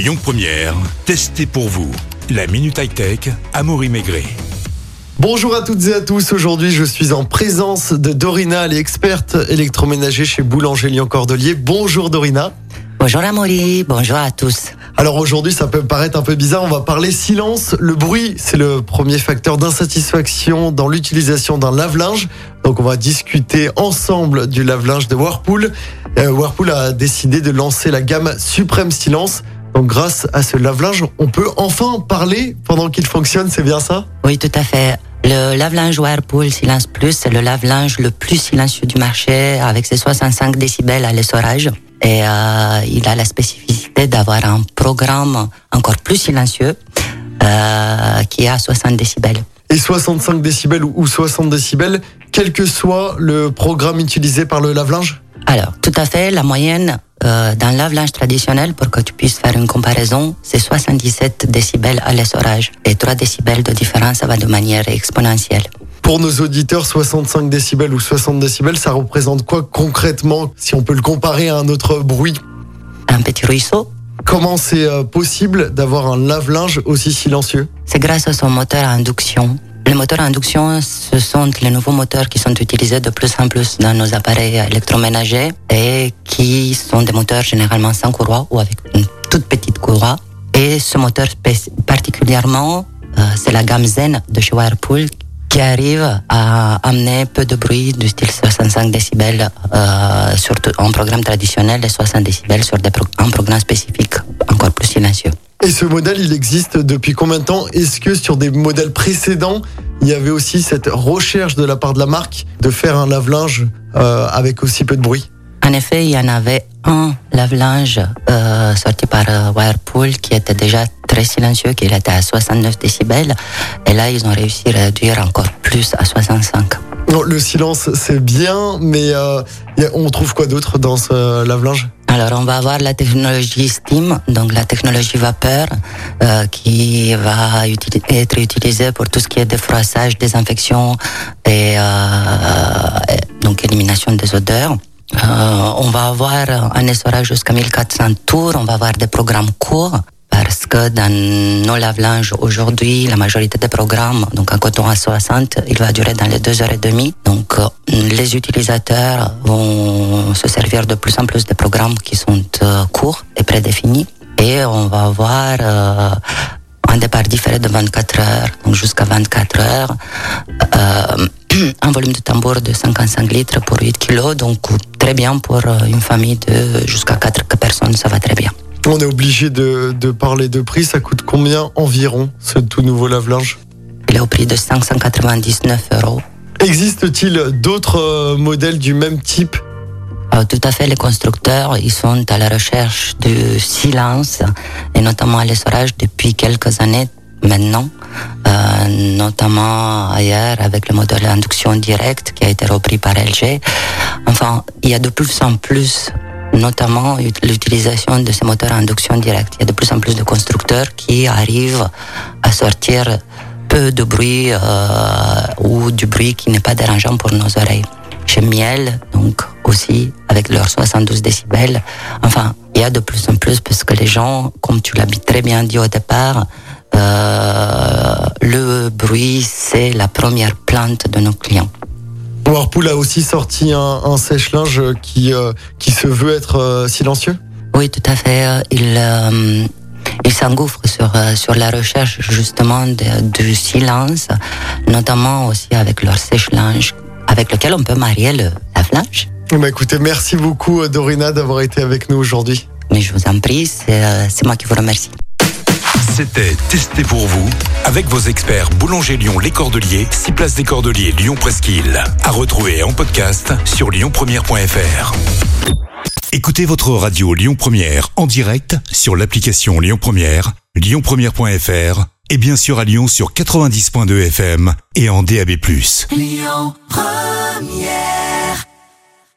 Lyon Première, testez pour vous. La Minute High Tech, Amaury Maigret. Bonjour à toutes et à tous. Aujourd'hui, je suis en présence de Dorina, elle est experte électroménager chez Boulanger Lyon Cordelier. Bonjour Dorina. Bonjour Amaury, bonjour à tous. Alors aujourd'hui, ça peut paraître un peu bizarre, on va parler silence. Le bruit, c'est le premier facteur d'insatisfaction dans l'utilisation d'un lave-linge. Donc on va discuter ensemble du lave-linge de Whirlpool. Euh, Whirlpool a décidé de lancer la gamme Suprême Silence. Donc grâce à ce lave-linge, on peut enfin parler pendant qu'il fonctionne, c'est bien ça? Oui, tout à fait. Le lave-linge Whirlpool Silence Plus, c'est le lave-linge le plus silencieux du marché avec ses 65 décibels à l'essorage. Et euh, il a la spécificité d'avoir un programme encore plus silencieux euh, qui a 60 décibels. Et 65 décibels ou 60 décibels, quel que soit le programme utilisé par le lave-linge? Alors, tout à fait, la moyenne euh, d'un lave-linge traditionnel, pour que tu puisses faire une comparaison, c'est 77 décibels à l'essorage. Et 3 décibels de différence, ça va de manière exponentielle. Pour nos auditeurs, 65 décibels ou 60 décibels, ça représente quoi concrètement si on peut le comparer à un autre bruit? Un petit ruisseau Comment c'est euh, possible d'avoir un lave-linge aussi silencieux? C'est grâce à son moteur à induction. Les moteurs à induction, ce sont les nouveaux moteurs qui sont utilisés de plus en plus dans nos appareils électroménagers et qui sont des moteurs généralement sans courroie ou avec une toute petite courroie. Et ce moteur particulièrement, euh, c'est la gamme Zen de chez Whirlpool qui arrive à amener peu de bruit du style 65 décibels euh, sur un programme traditionnel et 60 décibels sur des un programme spécifique encore plus silencieux. Et ce modèle, il existe depuis combien de temps? Est-ce que sur des modèles précédents, il y avait aussi cette recherche de la part de la marque de faire un lave-linge euh, avec aussi peu de bruit? En effet, il y en avait un lave-linge euh, sorti par euh, Whirlpool qui était déjà très silencieux, qui était à 69 décibels. Et là, ils ont réussi à réduire encore plus à 65. Non, le silence, c'est bien, mais euh, on trouve quoi d'autre dans ce lave-linge? Alors, on va avoir la technologie Steam, donc la technologie vapeur, euh, qui va être utilisée pour tout ce qui est défroissage, désinfection et euh, donc élimination des odeurs. Euh, on va avoir un essorage jusqu'à 1400 tours, on va avoir des programmes courts parce que dans nos lave-linges aujourd'hui, la majorité des programmes, donc un coton à 60, il va durer dans les deux heures et demie. Donc euh, les utilisateurs vont se servir de plus en plus de programmes qui sont euh, courts et prédéfinis. Et on va avoir euh, un départ différé de 24 heures, donc jusqu'à 24 heures. un volume de tambour de 55 litres pour 8 kilos, donc très bien pour une famille de jusqu'à 4 personnes, ça va très bien. On est obligé de, parler de prix. Ça coûte combien environ ce tout nouveau lave-linge? Il est au prix de 599 euros. Existe-t-il d'autres euh, modèles du même type? Euh, tout à fait, les constructeurs, ils sont à la recherche du silence et notamment à l'essorage depuis quelques années maintenant, euh, notamment ailleurs avec le modèle d'induction directe qui a été repris par LG. Enfin, il y a de plus en plus notamment l'utilisation de ces moteurs à induction directe. Il y a de plus en plus de constructeurs qui arrivent à sortir peu de bruit euh, ou du bruit qui n'est pas dérangeant pour nos oreilles. Chez Miel, donc aussi avec leurs 72 décibels, enfin, il y a de plus en plus parce que les gens, comme tu l'as très bien dit au départ, euh, le bruit, c'est la première plainte de nos clients. Whirlpool a aussi sorti un, sèche-linge qui, euh, qui se veut être euh, silencieux Oui, tout à fait. Il, euh, il s'engouffre sur, sur la recherche justement du silence, notamment aussi avec leur sèche-linge, avec lequel on peut marier le lave-linge. Bah écoutez, merci beaucoup Dorina d'avoir été avec nous aujourd'hui. Mais je vous en prie, c'est moi qui vous remercie. C'était Testé pour vous avec vos experts Boulanger Lyon Les Cordeliers, 6 places des Cordeliers Lyon Presqu'île. À retrouver en podcast sur lyonpremière.fr. Écoutez votre radio Lyon Première en direct sur l'application Lyon Première, lyonpremière.fr et bien sûr à Lyon sur 90.2 FM et en DAB+. Lyon Première